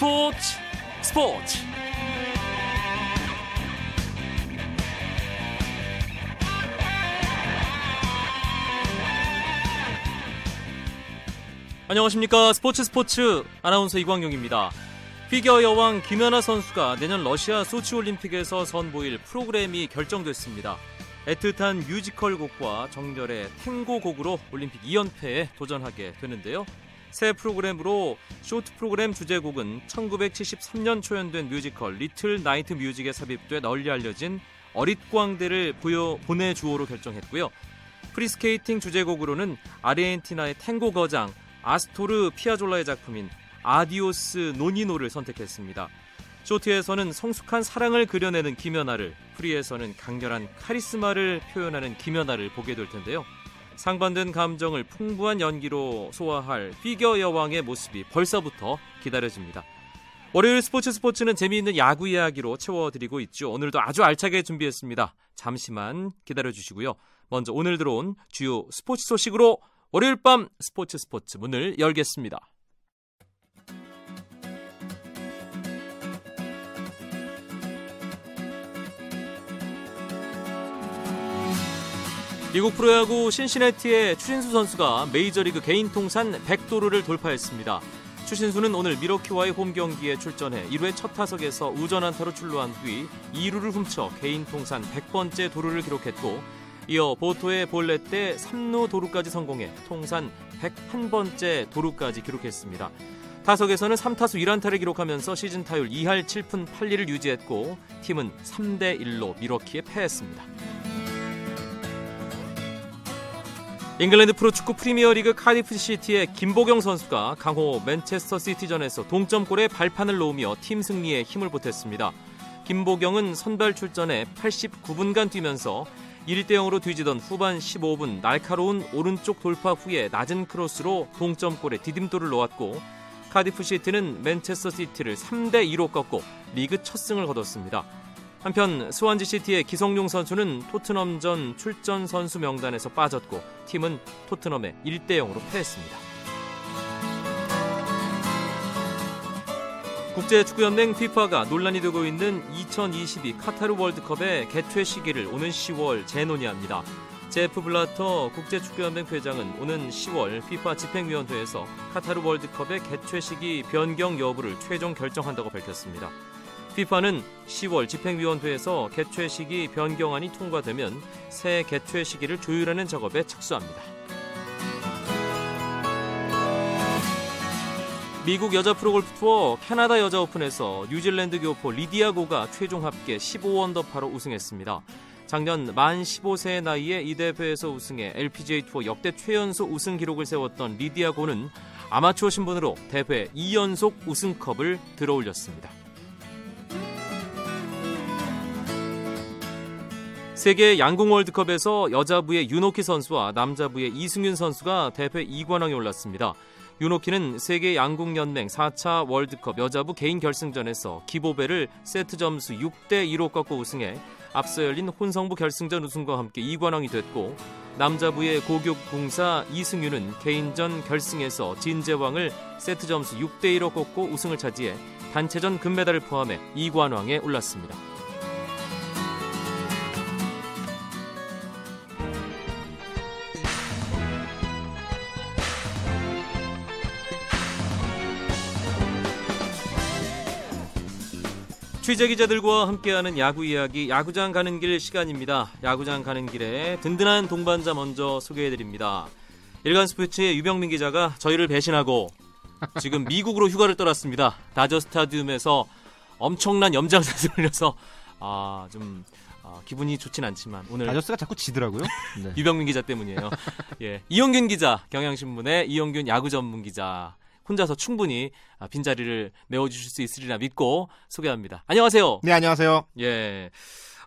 스포츠 스포츠 안녕하십니까 스포츠 스포츠 아나운서 이광용입니다. 피겨 여왕 김연아 선수가 내년 러시아 소치 올림픽에서 선보일 프로그램이 결정됐습니다. 애틋한 뮤지컬 곡과 정렬의 탱고 곡으로 올림픽 2연패에 도전하게 되는데요. 새 프로그램으로 쇼트 프로그램 주제곡은 1973년 초연된 뮤지컬 리틀 나이트 뮤직에 삽입돼 널리 알려진 어릿광대를 보여 보내주오로 결정했고요. 프리스케이팅 주제곡으로는 아르헨티나의 탱고 거장 아스토르 피아졸라의 작품인 아디오스 노니노를 선택했습니다. 쇼트에서는 성숙한 사랑을 그려내는 김연아를, 프리에서는 강렬한 카리스마를 표현하는 김연아를 보게 될 텐데요. 상반된 감정을 풍부한 연기로 소화할 피겨 여왕의 모습이 벌써부터 기다려집니다. 월요일 스포츠 스포츠는 재미있는 야구 이야기로 채워드리고 있죠. 오늘도 아주 알차게 준비했습니다. 잠시만 기다려주시고요. 먼저 오늘 들어온 주요 스포츠 소식으로 월요일 밤 스포츠 스포츠 문을 열겠습니다. 미국 프로야구 신시내티의 추신수 선수가 메이저리그 개인 통산 100도루를 돌파했습니다. 추신수는 오늘 미러키와의 홈 경기에 출전해 1회 첫 타석에서 우전 안타로 출루한 뒤 2루를 훔쳐 개인 통산 100번째 도루를 기록했고 이어 보토의 볼넷 때 3루 도루까지 성공해 통산 101번째 도루까지 기록했습니다. 타석에서는 3타수 1안타를 기록하면서 시즌 타율 2할 7푼 8리를 유지했고 팀은 3대 1로 미러키에 패했습니다. 잉글랜드 프로축구 프리미어리그 카디프 시티의 김보경 선수가 강호 맨체스터 시티전에서 동점골에 발판을 놓으며 팀 승리에 힘을 보탰습니다. 김보경은 선발 출전에 89분간 뛰면서 1대 0으로 뒤지던 후반 15분 날카로운 오른쪽 돌파 후에 낮은 크로스로 동점골에 디딤돌을 놓았고 카디프 시티는 맨체스터 시티를 3대 2로 꺾고 리그 첫 승을 거뒀습니다. 한편 스완지 시티의 기성용 선수는 토트넘전 출전 선수 명단에서 빠졌고 팀은 토트넘에 1대 0으로 패했습니다. 국제축구연맹 FIFA가 논란이 되고 있는 2022 카타르 월드컵의 개최 시기를 오는 10월 재논의합니다. 제프 블라터 국제축구연맹 회장은 오는 10월 FIFA 집행위원회에서 카타르 월드컵의 개최 시기 변경 여부를 최종 결정한다고 밝혔습니다. FIFA는 10월 집행위원회에서 개최 시기 변경안이 통과되면 새 개최 시기를 조율하는 작업에 착수합니다. 미국 여자 프로골프 투어 캐나다 여자 오픈에서 뉴질랜드 교포 리디아고가 최종 합계 15언더파로 우승했습니다. 작년 만 15세의 나이에 이 대회에서 우승해 LPGA 투어 역대 최연소 우승 기록을 세웠던 리디아고는 아마추어 신분으로 대회 2연속 우승컵을 들어올렸습니다. 세계 양궁 월드컵에서 여자부의 윤호키 선수와 남자부의 이승윤 선수가 대회 2관왕에 올랐습니다. 윤호키는 세계 양궁 연맹 4차 월드컵 여자부 개인 결승전에서 기보배를 세트 점수 6대 2로 꺾고 우승해 앞서 열린 혼성부 결승전 우승과 함께 2관왕이 됐고 남자부의 고교공사 이승윤은 개인전 결승에서 진재왕을 세트 점수 6대 2로 꺾고 우승을 차지해 단체전 금메달을 포함해 2관왕에 올랐습니다. 취재 기자들과 함께하는 야구 이야기 야구장 가는 길 시간입니다. 야구장 가는 길에 든든한 동반자 먼저 소개해드립니다. 일간 스포츠의 유병민 기자가 저희를 배신하고 지금 미국으로 휴가를 떠났습니다. 다저 스타디움에서 엄청난 염장샷을 흘려서 아 좀 아, 기분이 좋진 않지만 오늘 다저스가 자꾸 지더라고요. 네. 유병민 기자 때문이에요. 예, 이영균 기자 경향신문의 이영균 야구 전문 기자 혼자서 충분히 아, 빈자리를 메워주실 수 있으리라 믿고 소개합니다. 안녕하세요. 네, 안녕하세요. 예.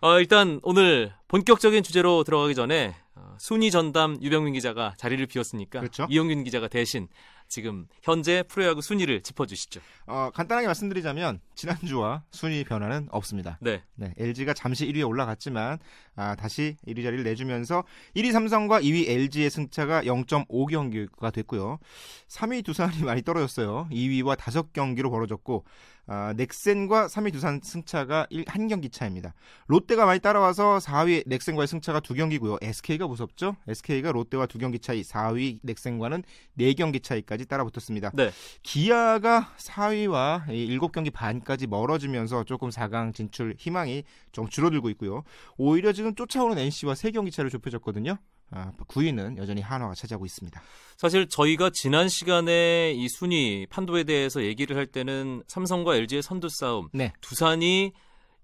어, 일단 오늘 본격적인 주제로 들어가기 전에 어, 어, 순위 전담 유병민 기자가 자리를 비웠으니까 그렇죠. 이영균 기자가 대신 지금 현재 프로야구 순위를 짚어주시죠. 어, 간단하게 말씀드리자면 지난주와 순위 변화는 없습니다. 네. 네, LG가 잠시 1위에 올라갔지만 아, 다시 1위 자리를 내주면서 1위 삼성과 2위 LG의 승차가 0.5경기가 됐고요. 3위 두산이 많이 떨어졌어요. 2위와 5경기로 벌어졌고 아, 넥센과 3위 두산 승차가 1, 한 경기 차입니다. 롯데가 많이 따라와서 4위 넥센과의 승차가 두 경기고요. SK가 무섭죠? SK가 롯데와 두 경기 차이, 4위 넥센과는 4경기 차이까지 따라붙었습니다. 네. 기아가 4위와 7경기 반까지 멀어지면서 조금 4강 진출 희망이 좀 줄어들고 있고요. 오히려 지금 쫓아오는 NC와 3경기 차를 좁혀졌거든요. 아, 9위는 여전히 한화가 차지하고 있습니다. 사실 저희가 지난 시간에 이 순위 판도에 대해서 얘기를 할 때는 삼성과 LG의 선두 싸움, 네. 두산이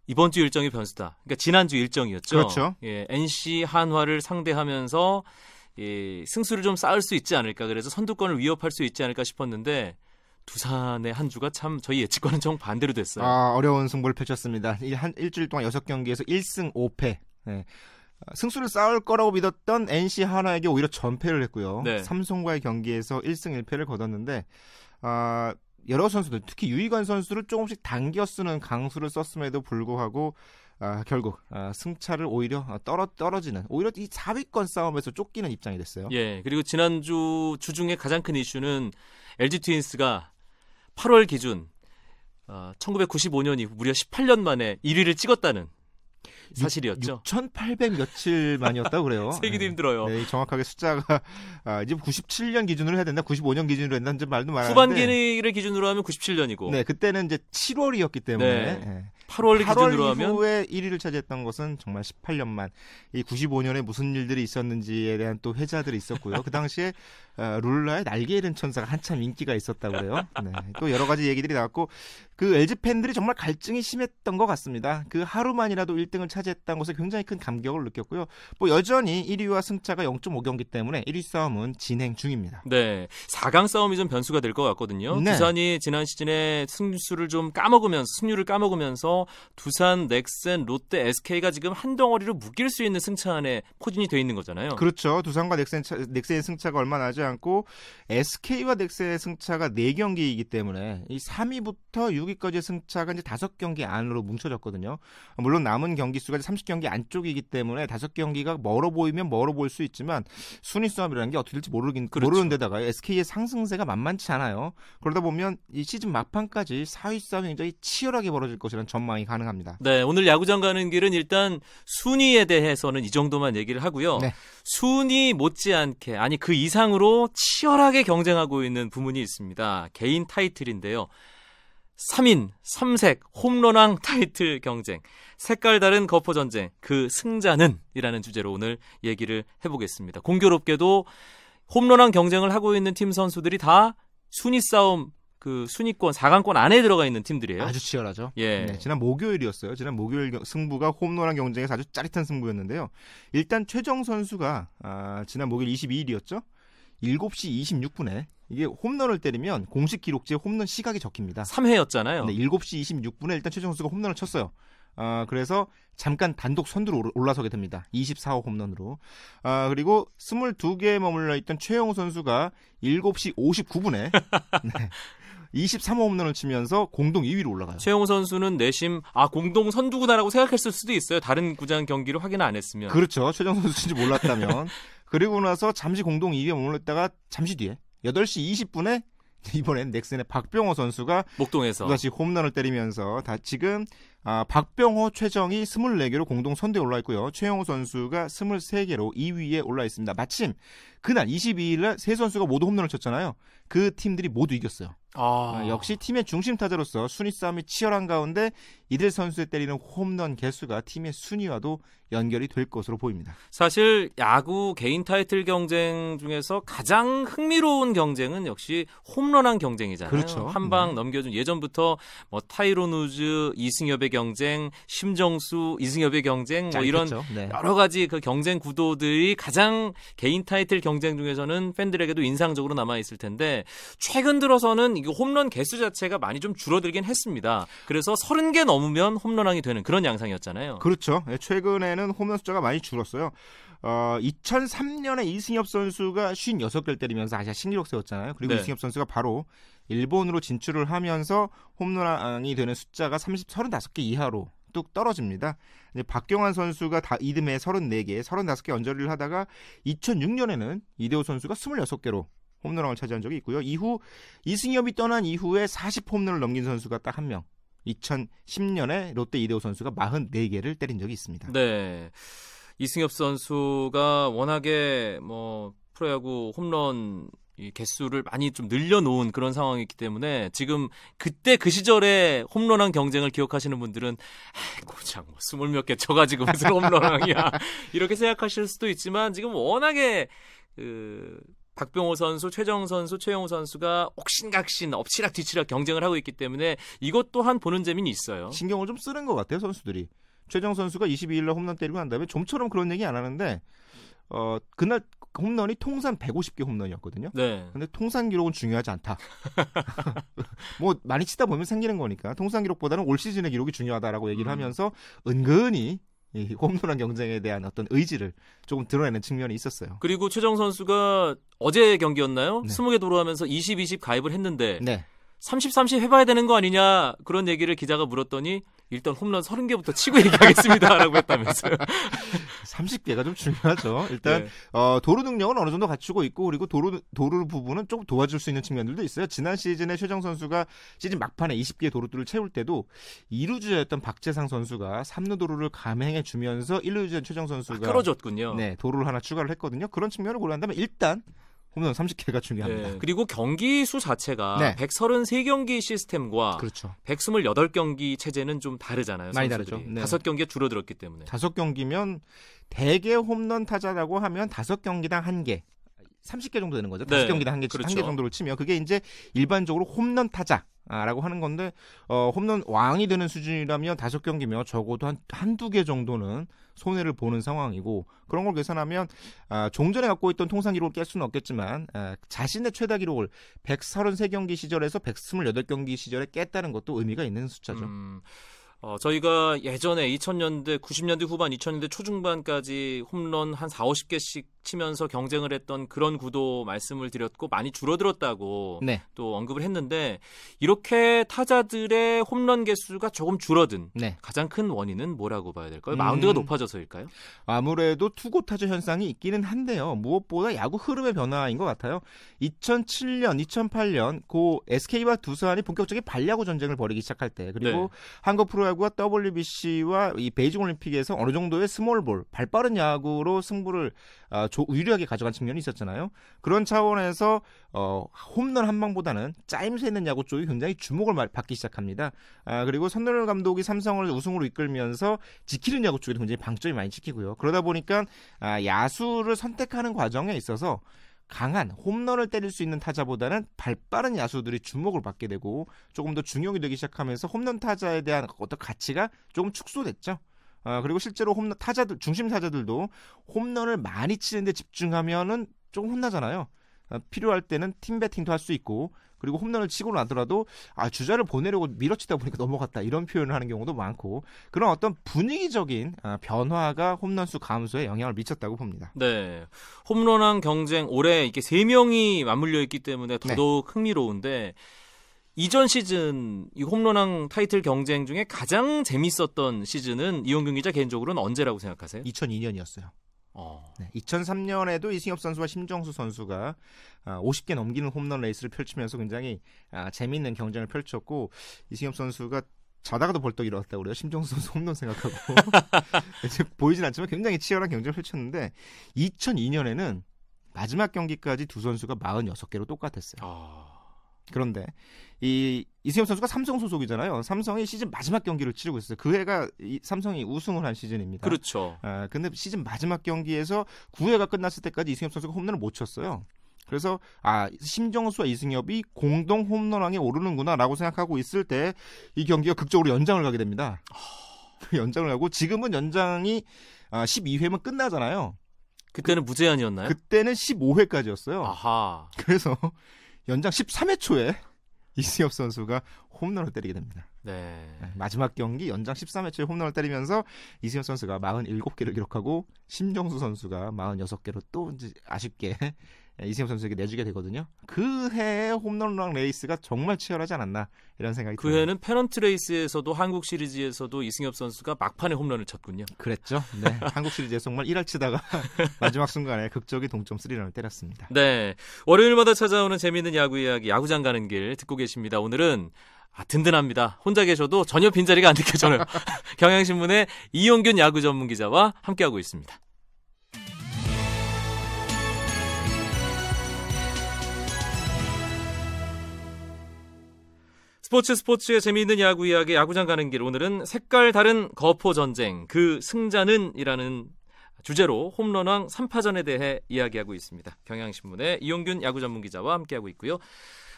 이번 주 일정이 변수다. 그러니까 지난주 일정이었죠. 그렇죠. 예, NC 한화를 상대하면서 예, 승수를 좀 쌓을 수 있지 않을까. 그래서 선두권을 위협할 수 있지 않을까 싶었는데 두산의 한 주가 참 저희 예측과는 정 반대로 됐어요. 아, 어려운 승부를 펼쳤습니다. 일, 한 일주일 동안 6경기에서 1승 5패. 네. 아, 승수를 쌓을 거라고 믿었던 NC 한화에게 오히려 전패를 했고요. 네. 삼성과의 경기에서 1승 1패를 거뒀는데 아, 여러 선수들 특히 유희관 선수를 조금씩 당겨 쓰는 강수를 썼음에도 불구하고 아, 결국 아, 승차를 오히려 떨어 떨어지는 오히려 이 4위권 싸움에서 쫓기는 입장이 됐어요. 예, 그리고 지난주 주중에 가장 큰 이슈는 LG 트윈스가 8월 기준 어, 1995년이 무려 18년 만에 1위를 찍었다는 사실이었죠. 6,800 며칠 만이었다고 그래요. 세기도 네. 힘들어요. 네, 정확하게 숫자가 아, 이제 97년 기준으로 해야 된다, 95년 기준으로 했나 좀 말도 많았는데. 후반기를 기준으로 하면 97년이고 네, 그때는 이제 7월이었기 때문에 네. 네. 8월 8월 기준으로 하면 이후에 1위를 차지했던 것은 정말 18년만. 이 95년에 무슨 일들이 있었는지에 대한 또 회자들이 있었고요. 그 당시에 어, 룰라의 날개 잃은 천사가 한참 인기가 있었다고 그래요. 네, 또 여러 가지 얘기들이 나왔고 그 LG 팬들이 정말 갈증이 심했던 것 같습니다. 그 하루만이라도 1등을 차지했다는 것에 굉장히 큰 감격을 느꼈고요. 뭐 여전히 1위와 승차가 0.5경기 때문에 1위 싸움은 진행 중입니다. 네, 4강 싸움이 좀 변수가 될 것 같거든요. 네. 두산이 지난 시즌에 승수를 좀 까먹으면서 승률을 까먹으면서 두산, 넥센, 롯데, SK가 지금 한 덩어리로 묶일 수 있는 승차 안에 포진이 돼 있는 거잖아요. 그렇죠. 두산과 넥센 차, 넥센의 승차가 얼마 나지 않고 SK와 넥센의 승차가 4경기이기 때문에 이 3위부터 6위까지의 승차가 이제 5경기 안으로 뭉쳐졌거든요. 물론 남은 경기 수가 30경기 안쪽이기 때문에 5경기가 멀어 보이면 멀어 보일 수 있지만 순위 싸움이라는 게 어떻게 될지 모르긴 그렇죠. 모르는 데다가 SK의 상승세가 만만치 않아요. 그러다 보면 이 시즌 막판까지 4위 싸움이 굉장히 치열하게 벌어질 것이라는 전망이 가능합니다. 네, 오늘 야구장 가는 길은 일단 순위에 대해서는 이 정도만 얘기를 하고요. 네. 순위 못지않게 아니 그 이상으로 치열하게 경쟁하고 있는 부문이 있습니다. 개인 타이틀인데요. 3인 3색 홈런왕 타이틀 경쟁 색깔 다른 거포 전쟁 그 승자는 이라는 주제로 오늘 얘기를 해보겠습니다. 공교롭게도 홈런왕 경쟁을 하고 있는 팀 선수들이 다 순위 싸움 그 순위권 4강권 안에 들어가 있는 팀들이에요. 아주 치열하죠. 예. 네, 지난 목요일이었어요. 지난 목요일 경- 승부가 홈런왕 경쟁에서 아주 짜릿한 승부였는데요. 일단 최정 선수가 아, 지난 목요일 22일이었죠. 7시 26분에 이게 홈런을 때리면 공식 기록지에 홈런 시각이 적힙니다. 3회였잖아요. 네, 7시 26분에 일단 최정 선수가 홈런을 쳤어요. 아, 그래서 잠깐 단독 선두로 올- 올라서게 됩니다. 24호 홈런으로. 아, 그리고 22개에 머물러 있던 최영우 선수가 7시 59분에 네, 23호 홈런을 치면서 공동 2위로 올라가요. 최영우 선수는 내심 아 공동 선두구나라고 생각했을 수도 있어요. 다른 구장 경기를 확인 안 했으면. 그렇죠. 최정 선수인지 몰랐다면. 그리고 나서 잠시 공동 2위에 머물렀다가 잠시 뒤에 8시 20분에 이번엔 넥슨의 박병호 선수가 목동에서. 또다시 홈런을 때리면서 다 지금 아, 박병호, 최정이 24개로 공동 선두에 올라 있고요. 최영호 선수가 23개로 2위에 올라 있습니다. 마침 그날 22일 날세 선수가 모두 홈런을 쳤잖아요. 그 팀들이 모두 이겼어요. 아, 아, 역시 팀의 중심 타자로서 순위 싸움이 치열한 가운데 이들 선수의 때리는 홈런 개수가 팀의 순위와도 연결이 될 것으로 보입니다. 사실 야구 개인 타이틀 경쟁 중에서 가장 흥미로운 경쟁은 역시 홈런왕 경쟁이잖아요. 그렇죠. 한방 네. 넘겨준 예전부터 뭐 타이론 우즈, 이승엽의 경쟁, 심정수, 이승엽의 경쟁 뭐 이런 짜릿했죠. 네. 여러 가지 그 경쟁 구도들이 가장 개인 타이틀 경쟁 중에서는 팬들에게도 인상적으로 남아 있을 텐데 최근 들어서는 이거 홈런 개수 자체가 많이 좀 줄어들긴 했습니다. 그래서 30개 넘으면 홈런왕이 되는 그런 양상이었잖아요. 그렇죠. 예, 최근에는 홈런 숫자가 많이 줄었어요. 어, 2003년에 이승엽 선수가 56개를 때리면서 아시아 신기록 세웠잖아요. 그리고 네. 이승엽 선수가 바로 일본으로 진출을 하면서 홈런왕이 되는 숫자가 30, 35개 이하로 뚝 떨어집니다. 이제 박경환 선수가 다 이듬해 34개, 35개 언저리를 하다가 2006년에는 이대호 선수가 26개로 홈런왕을 차지한 적이 있고요. 이후 이승엽이 떠난 이후에 40 홈런을 넘긴 선수가 딱 한 명. 2010년에 롯데 이대호 선수가 44개를 때린 적이 있습니다. 네. 이승엽 선수가 워낙에 뭐 프로야구 홈런 이 개수를 많이 좀 늘려놓은 그런 상황이기 때문에 지금 그때 그 시절에 홈런왕 경쟁을 기억하시는 분들은 아, 고작 뭐 스물 몇 개 쳐가지고 무슨 홈런왕이야 이렇게 생각하실 수도 있지만 지금 워낙에 그 박병호 선수, 최정 선수, 최영호 선수가 옥신각신 엎치락 뒤치락 경쟁을 하고 있기 때문에 이것 또한 보는 재미는 있어요. 신경을 좀 쓰는 것 같아요 선수들이. 최정 선수가 22일 날 홈런 때리고 난 다음에 좀처럼 그런 얘기 안 하는데 어 그날 홈런이 통산 150개 홈런이었거든요. 네. 근데 통산 기록은 중요하지 않다. 뭐 많이 치다 보면 생기는 거니까 통산 기록보다는 올 시즌의 기록이 중요하다라고 얘기를 음. 하면서 은근히 이 홈런왕 경쟁에 대한 어떤 의지를 조금 드러내는 측면이 있었어요. 그리고 최정 선수가 어제 경기였나요? 네. 20개 도로하면서 20, 20 가입을 했는데 네. 30, 30 해봐야 되는 거 아니냐 그런 얘기를 기자가 물었더니 일단 홈런 30개부터 치고 얘기하겠습니다라고 했다면서요. 30개가 좀 중요하죠. 일단 네. 어, 도루 능력은 어느 정도 갖추고 있고 그리고 도루 도루 부분은 좀 도와줄 수 있는 측면들도 있어요. 지난 시즌에 최정 선수가 시즌 막판에 20개 도루들을 채울 때도 2루주였던 박재상 선수가 3루 도루를 감행해 주면서 1루주였던 최정 아, 선수가 끌어줬군요. 네, 도루를 하나 추가를 했거든요. 그런 측면을 고려한다면 일단 홈런 30개가 중요합니다. 네. 그리고 경기 수 자체가 네. 133경기 시스템과 그렇죠. 128경기 체제는 좀 다르잖아요. 많이 선수들이. 다르죠. 네. 다섯 경기가 줄어들었기 때문에. 다섯 경기면 대개 홈런 타자라고 하면 다섯 경기당 한 개. 30개 정도 되는 거죠. 다섯 네, 경기당 한 개, 그렇죠. 한개 정도를 치면 그게 이제 일반적으로 홈런 타자 라고 하는 건데 어, 홈런 왕이 되는 수준이라면 다섯 경기면 적어도 한 한두 개 정도는 손해를 보는 상황이고 그런 걸 계산하면 아, 종전에 갖고 있던 통상 기록을 깰 수는 없겠지만 아, 자신의 최다 기록을 133경기 시절에서 128경기 시절에 깼다는 것도 의미가 있는 숫자죠. 음, 어, 저희가 예전에 2000년대, 90년대 후반, 2000년대 초중반까지 홈런 한 4, 50개씩 치면서 경쟁을 했던 그런 구도 말씀을 드렸고 많이 줄어들었다고 네, 또 언급을 했는데 이렇게 타자들의 홈런 개수가 조금 줄어든 네. 가장 큰 원인은 뭐라고 봐야 될까요? 음. 마운드가 높아져서일까요? 아무래도 투고 타자 현상이 있기는 한데요. 무엇보다 야구 흐름의 변화인 것 같아요. 2007년, 2008년 고 SK와 두산이 본격적인 반야구 전쟁을 벌이기 시작할 때 그리고 네. 한국 프로야구와 WBC와 이 베이징 올림픽에서 어느 정도의 스몰볼, 발빠른 야구로 승부를 아, 조- 유리하게 가져간 측면이 있었잖아요. 그런 차원에서 어, 홈런 한 방보다는 짜임새 있는 야구 쪽이 굉장히 주목을 마- 받기 시작합니다. 아, 그리고 선동열 감독이 삼성을 우승으로 이끌면서 지키는 야구 쪽에도 굉장히 방점이 많이 찍히고요. 그러다 보니까 아, 야수를 선택하는 과정에 있어서 강한 홈런을 때릴 수 있는 타자보다는 발빠른 야수들이 주목을 받게 되고 조금 더 중용이 되기 시작하면서 홈런 타자에 대한 어떤 가치가 조금 축소됐죠. 아, 그리고 실제로 홈런 타자들 중심 타자들도 홈런을 많이 치는데 집중하면은 조금 혼나잖아요. 아, 필요할 때는 팀 배팅도 할 수 있고 그리고 홈런을 치고 나더라도 아 주자를 보내려고 밀어치다 보니까 넘어갔다 이런 표현을 하는 경우도 많고 그런 어떤 분위기적인 아, 변화가 홈런 수 감소에 영향을 미쳤다고 봅니다. 네. 홈런왕 경쟁 올해 이렇게 세 명이 맞물려 있기 때문에 네. 더더욱 흥미로운데 이전 시즌 이 홈런왕 타이틀 경쟁 중에 가장 재밌었던 시즌은 이용균 기자 개인적으로는 언제라고 생각하세요? 2002년이었어요. 어. 네, 2003년에도 이승엽 선수와 심정수 선수가 아, 50개 넘기는 홈런 레이스를 펼치면서 굉장히 아, 재미있는 경쟁을 펼쳤고 이승엽 선수가 자다가도 벌떡 일어났다고 그래요. 심정수 선수 홈런 생각하고 이제 보이진 않지만 굉장히 치열한 경쟁을 펼쳤는데 2002년에는 마지막 경기까지 두 선수가 46개로 똑같았어요. 아. 그런데 이 이승엽 선수가 삼성 소속이잖아요. 삼성이 시즌 마지막 경기를 치르고 있어요. 그 해가 이 삼성이 우승을 한 시즌입니다. 그렇죠. 아, 근데 시즌 마지막 경기에서 9회가 끝났을 때까지 이승엽 선수가 홈런을 못 쳤어요. 그래서 아 심정수와 이승엽이 공동 홈런왕에 오르는구나라고 생각하고 있을 때 이 경기가 극적으로 연장을 가게 됩니다. 연장을 가고 지금은 연장이 아, 12회면 끝나잖아요. 그때는 무제한이었나요? 그때는 15회까지였어요. 아하. 그래서 연장 13회 초에 이승엽 선수가 홈런을 때리게 됩니다. 네. 네, 마지막 경기 연장 13회 초에 홈런을 때리면서 이승엽 선수가 47개를 기록하고 심정수 선수가 46개로 또 이제 아쉽게 이승엽 선수에게 내주게 되거든요. 그 해의 홈런왕 레이스가 정말 치열하지 않았나 이런 생각이 그 듭니다. 해는 페넌트 레이스에서도 한국 시리즈에서도 이승엽 선수가 막판에 홈런을 쳤군요. 그랬죠. 네, 한국 시리즈에서 정말 1할 치다가 마지막 순간에 극적인 동점 3런을 때렸습니다. 네. 월요일마다 찾아오는 재미있는 야구 이야기, 야구장 가는 길 듣고 계십니다. 오늘은 아, 든든합니다. 혼자 계셔도 전혀 빈자리가 안 느껴져요. 경향신문의 이용균 야구 전문 기자와 함께하고 있습니다. 스포츠 스포츠의 재미있는 야구 이야기 야구장 가는 길 오늘은 색깔 다른 거포 전쟁 그 승자는이라는 주제로 홈런왕 3파전에 대해 이야기하고 있습니다. 경향신문의 이용균 야구 전문 기자와 함께하고 있고요.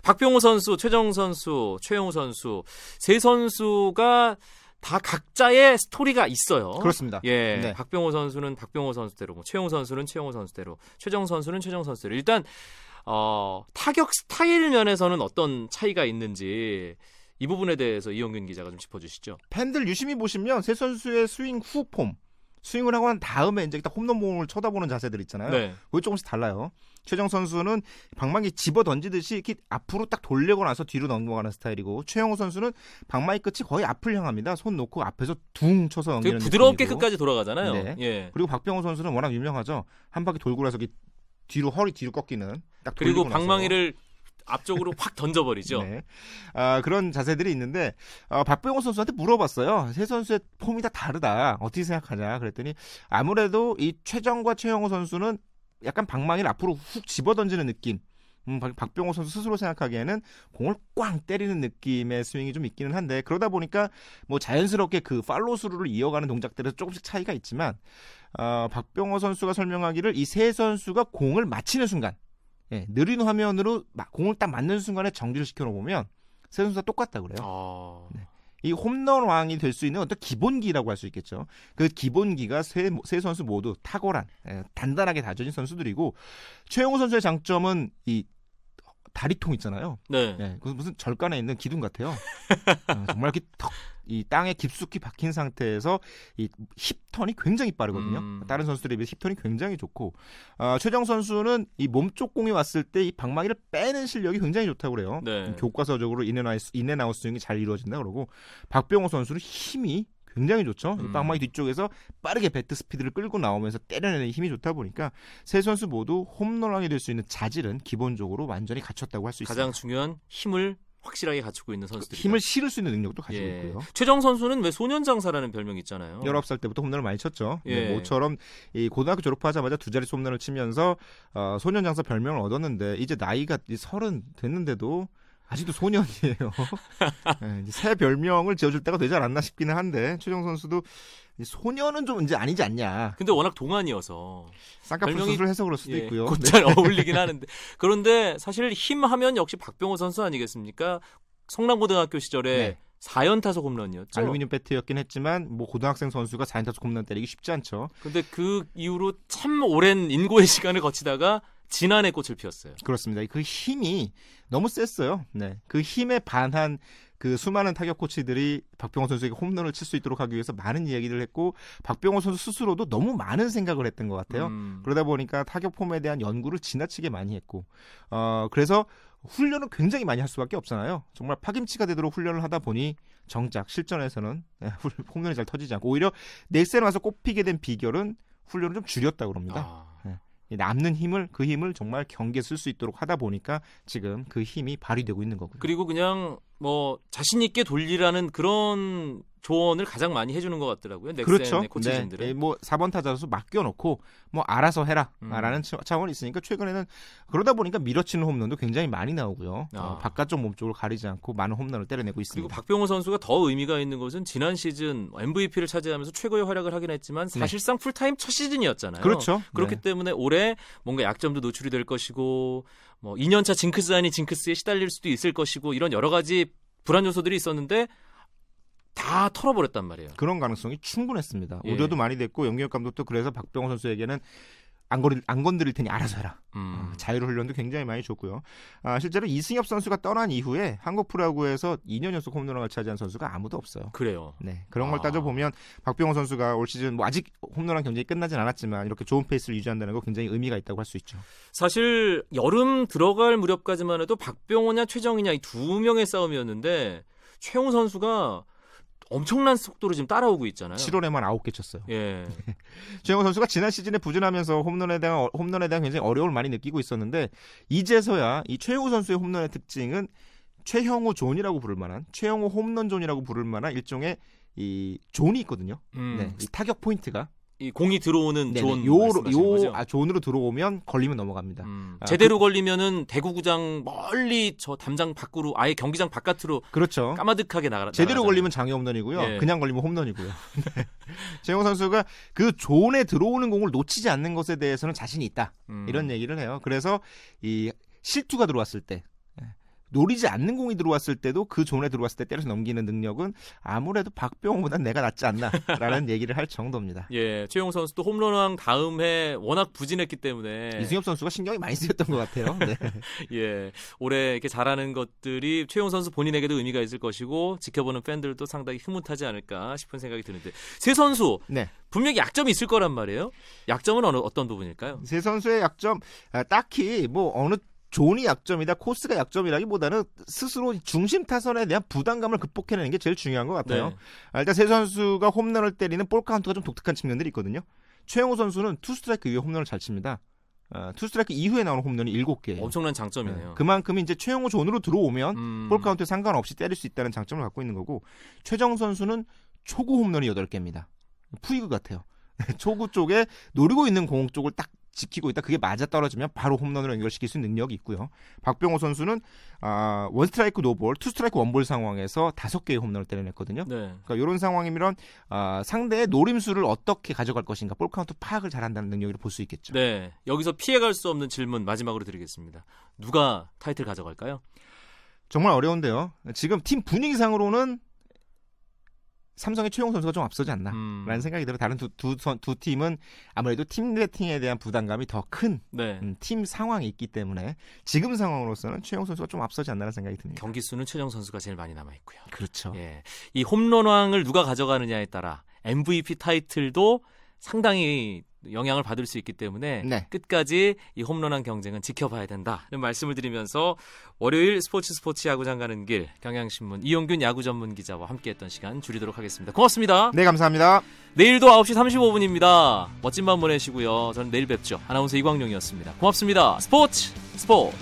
박병호 선수, 최정 선수, 최영우 선수 세 선수가 다 각자의 스토리가 있어요. 그렇습니다. 예, 네. 박병호 선수는 박병호 선수대로, 뭐 최영우 선수는 최영우 선수대로, 최정 선수는 최정 선수대로. 일단 어, 타격 스타일 면에서는 어떤 차이가 있는지 이 부분에 대해서 이용균 기자가 좀 짚어주시죠. 팬들 유심히 보시면 세 선수의 스윙 후 폼, 스윙을 하고 난 다음에 이제 딱 홈런공을 쳐다보는 자세들 있잖아요. 네. 그게 조금씩 달라요. 최정 선수는 방망이 집어 던지듯이 이렇게 앞으로 딱 돌리고 나서 뒤로 넘어가는 스타일이고 최영호 선수는 방망이 끝이 거의 앞을 향합니다. 손 놓고 앞에서 둥 쳐서 넘기는 부드럽게 느낌이고. 끝까지 돌아가잖아요. 네. 예. 그리고 박병호 선수는 워낙 유명하죠. 한 바퀴 돌고 나서 뒤로 허리 뒤로 꺾이는 딱 그리고. 방망이를 앞쪽으로 확 던져버리죠. 네. 아, 그런 자세들이 있는데 어, 박병호 선수한테 물어봤어요. 세 선수의 폼이 다 다르다. 어떻게 생각하냐? 그랬더니 아무래도 이 최정과 최영호 선수는 약간 방망이를 앞으로 훅 집어 던지는 느낌. 음, 박- 박병호 선수 스스로 생각하기에는 공을 꽝 때리는 느낌의 스윙이 좀 있기는 한데 그러다 보니까 뭐 자연스럽게 그 팔로스루를 이어가는 동작들에서 조금씩 차이가 있지만 어, 박병호 선수가 설명하기를 이 세 선수가 공을 맞히는 순간 예, 느린 화면으로 막 공을 딱 맞는 순간에 정지를 시켜놓으면 세 선수가 똑같다 그래요. 아, 네. 이 홈런 왕이 될 수 있는 어떤 기본기라고 할 수 있겠죠. 그 기본기가 세, 세 선수 모두 탁월한 예, 단단하게 다져진 선수들이고 최형우 선수의 장점은 이 다리통 있잖아요. 네. 예, 그 무슨 절간에 있는 기둥 같아요. 어, 정말 이렇게 턱, 이 땅에 깊숙이 박힌 상태에서 이 hip turn이 굉장히 빠르거든요. 음. 다른 선수들에 비해 hip turn이 굉장히 좋고 어, 최정 선수는 이 몸쪽 공이 왔을 때 이 방망이를 빼는 실력이 굉장히 좋다고 그래요. 네. 교과서적으로 인앤아웃 인앤아웃 스윙이 잘 이루어진다 그러고 박병호 선수는 힘이 굉장히 좋죠. 이 음. 방망이 뒤쪽에서 빠르게 배트 스피드를 끌고 나오면서 때려내는 힘이 좋다 보니까 세 선수 모두 홈런왕이 될 수 있는 자질은 기본적으로 완전히 갖췄다고 할 수 있습니다. 가장 중요한 힘을 확실하게 갖추고 있는 선수들. 힘을 실을 수 있는 능력도 가지고 예. 있고요. 최정 선수는 왜 소년 장사라는 별명이 있잖아요. 19살 때부터 홈런을 많이 쳤죠. 네, 예. 모처럼 이 고등학교 졸업하자마자 두 자릿수 홈런을 치면서 어, 소년 장사 별명을 얻었는데 이제 나이가 이 서른 됐는데도 아직도 소년이에요. 네, 새 별명을 지어줄 때가 되지 않았나 싶기는 한데 최정 선수도 이 소년은 좀 이제 아니지 않냐. 근데 워낙 동안이어서 쌍꺼풀 별명이- 수술을 해서 그럴 수도 예, 있고요. 네. 곧잘 어울리긴 하는데 그런데 사실 힘 하면 역시 박병호 선수 아니겠습니까? 성남고등학교 시절에 네. 4연 타석 홈런이었죠. 알루미늄 배트였긴 했지만 뭐 고등학생 선수가 4인타수 홈런 때리기 쉽지 않죠. 근데 그 이후로 참 오랜 인고의 시간을 거치다가 지난해 꽃을 피웠어요. 그렇습니다. 그 힘이 너무 셌어요. 네. 그 힘에 반한 그 수많은 타격 코치들이 박병호 선수에게 홈런을 칠 수 있도록 하기 위해서 많은 이야기를 했고 박병호 선수 스스로도 너무 많은 생각을 했던 것 같아요. 음. 그러다 보니까 타격 폼에 대한 연구를 지나치게 많이 했고 어 그래서 훈련을 굉장히 많이 할 수밖에 없잖아요. 정말 파김치가 되도록 훈련을 하다 보니 정작 실전에서는 네, 훌- 홈런이 잘 터지지 않고 오히려 넥센 와서 꼽히게 된 비결은 훈련을 좀 줄였다고 합니다. 아, 이 남는 힘을 그 힘을 정말 경기에 쓸 수 있도록 하다 보니까 지금 그 힘이 발휘되고 있는 거고요. 그리고 그냥 뭐 자신 있게 돌리라는 그런 조언을 가장 많이 해주는 것 같더라고요. 그렇죠. 코치진들은. 네. 뭐 4번 타자로서 맡겨놓고 뭐 알아서 해라라는 음. 차원이 있으니까 최근에는 그러다 보니까 밀어치는 홈런도 굉장히 많이 나오고요. 아. 어, 바깥쪽 몸쪽을 가리지 않고 많은 홈런을 때려내고 그리고 있습니다. 박병호 선수가 더 의미가 있는 것은 지난 시즌 MVP를 차지하면서 최고의 활약을 하긴 했지만 사실상 풀타임 첫 시즌이었잖아요. 네. 그렇죠. 그렇기 네. 때문에 올해 뭔가 약점도 노출이 될 것이고 뭐 2년차 징크스 아닌 징크스에 시달릴 수도 있을 것이고 이런 여러 가지 불안 요소들이 있었는데 다 털어버렸단 말이에요. 그런 가능성이 충분했습니다. 예. 우려도 많이 됐고 영기혁 감독도 그래서 박병호 선수에게는 안, 거릴, 안 건드릴 테니 알아서 해라. 음. 어, 자유로 훈련도 굉장히 많이 줬고요. 아, 실제로 이승엽 선수가 떠난 이후에 한국 프로야구에서 2년 연속 홈런왕을 차지한 선수가 아무도 없어요. 그래요. 네 그런 걸 아. 따져보면 박병호 선수가 올 시즌 뭐 아직 홈런왕 경쟁이 끝나진 않았지만 이렇게 좋은 페이스를 유지한다는 거 굉장히 의미가 있다고 할 수 있죠. 사실 여름 들어갈 무렵까지만 해도 박병호냐 최정이냐 이 두 명의 싸움이었는데 최형우 선수가 엄청난 속도로 지금 따라오고 있잖아요. 7월에만 9개 쳤어요. 예. 최형우 선수가 지난 시즌에 부진하면서 홈런에 대한 어- 홈런에 대한 굉장히 어려움을 많이 느끼고 있었는데 이제서야 이 최형우 선수의 홈런의 특징은 최형우 존이라고 부를 만한 최형우 홈런 존이라고 부를 만한 일종의 이 존이 있거든요. 음, 네, 이 타격 포인트가 이 공이 들어오는 네네, 존 요로 요? 아, 존으로 들어오면 걸리면 넘어갑니다. 음, 아, 제대로 걸리면은 대구구장 멀리 저 담장 밖으로 아예 경기장 바깥으로 그렇죠. 까마득하게 나가 제대로 나가잖아요. 걸리면 장외 홈런이고요. 예. 그냥 걸리면 홈런이고요. 네. 최형우 선수가 그 존에 들어오는 공을 놓치지 않는 것에 대해서는 자신이 있다. 음. 이런 얘기를 해요. 그래서 이 실투가 들어왔을 때 예, 노리지 않는 공이 들어왔을 때도 그 존에 들어왔을 때 때려서 넘기는 능력은 아무래도 박병호보단 내가 낫지 않나라는 얘기를 할 정도입니다. 예, 최형우 선수도 홈런왕 다음 해 워낙 부진했기 때문에 이승엽 선수가 신경이 많이 쓰였던 것 같아요. 네. 예, 올해 이렇게 잘하는 것들이 최형우 선수 본인에게도 의미가 있을 것이고 지켜보는 팬들도 상당히 흐뭇하지 않을까 싶은 생각이 드는데 세 선수 네. 분명히 약점이 있을 거란 말이에요. 약점은 어느 어떤 부분일까요? 세 선수의 약점 아, 딱히 뭐 어느 존이 약점이다 코스가 약점이라기보다는 스스로 중심 타선에 대한 부담감을 극복해내는 게 제일 중요한 것 같아요. 네. 아, 일단 세 선수가 홈런을 때리는 볼 카운트가 좀 독특한 측면들이 있거든요. 최형우 선수는 투 스트라이크 이후에 홈런을 잘 칩니다. 아, 투 스트라이크 이후에 나오는 홈런이 7개예요. 엄청난 장점이네요. 그만큼 이제 최형우 존으로 들어오면 음, 볼 카운트에 상관없이 때릴 수 있다는 장점을 갖고 있는 거고 최정 선수는 초구 홈런이 8개입니다. 푸이그 같아요. 초구 쪽에 노리고 있는 공 쪽을 딱 지키고 있다. 그게 맞아 떨어지면 바로 홈런으로 연결시킬 수 있는 능력이 있고요. 박병호 선수는 아, 원 스트라이크 노볼, 투 스트라이크 원볼 상황에서 다섯 개의 홈런을 때려냈거든요. 네. 그러니까 이런 상황이면 아, 상대의 노림수를 어떻게 가져갈 것인가, 볼 카운트 파악을 잘한다는 능력을 볼 수 있겠죠. 네. 여기서 피해갈 수 없는 질문 마지막으로 드리겠습니다. 누가 타이틀 가져갈까요? 정말 어려운데요. 지금 팀 분위기상으로는 삼성의 최형우 선수가 좀 앞서지 않나. 음, 라는 생각이 들어요. 다른 두, 두, 선- 두 팀은 아무래도 팀 배팅에 대한 부담감이 더 큰 팀 네. 상황이 있기 때문에 지금 상황으로서는 최용 선수가 좀 앞서지 않나라는 생각이 듭니다. 경기 수는 최정 선수가 제일 많이 남아 있고요. 그렇죠. 예. 이 홈런왕을 누가 가져가느냐에 따라 MVP 타이틀도 상당히 영향을 받을 수 있기 때문에 네. 끝까지 이 홈런왕 경쟁은 지켜봐야 된다는 말씀을 드리면서 월요일 스포츠 스포츠 야구장 가는 길 경향신문 이용균 야구 전문 기자와 함께했던 시간 줄이도록 하겠습니다. 고맙습니다. 네, 감사합니다. 내일도 9시 35분입니다. 멋진 밤 보내시고요. 저는 내일 뵙죠. 아나운서 이광용이었습니다. 고맙습니다. 스포츠 스포츠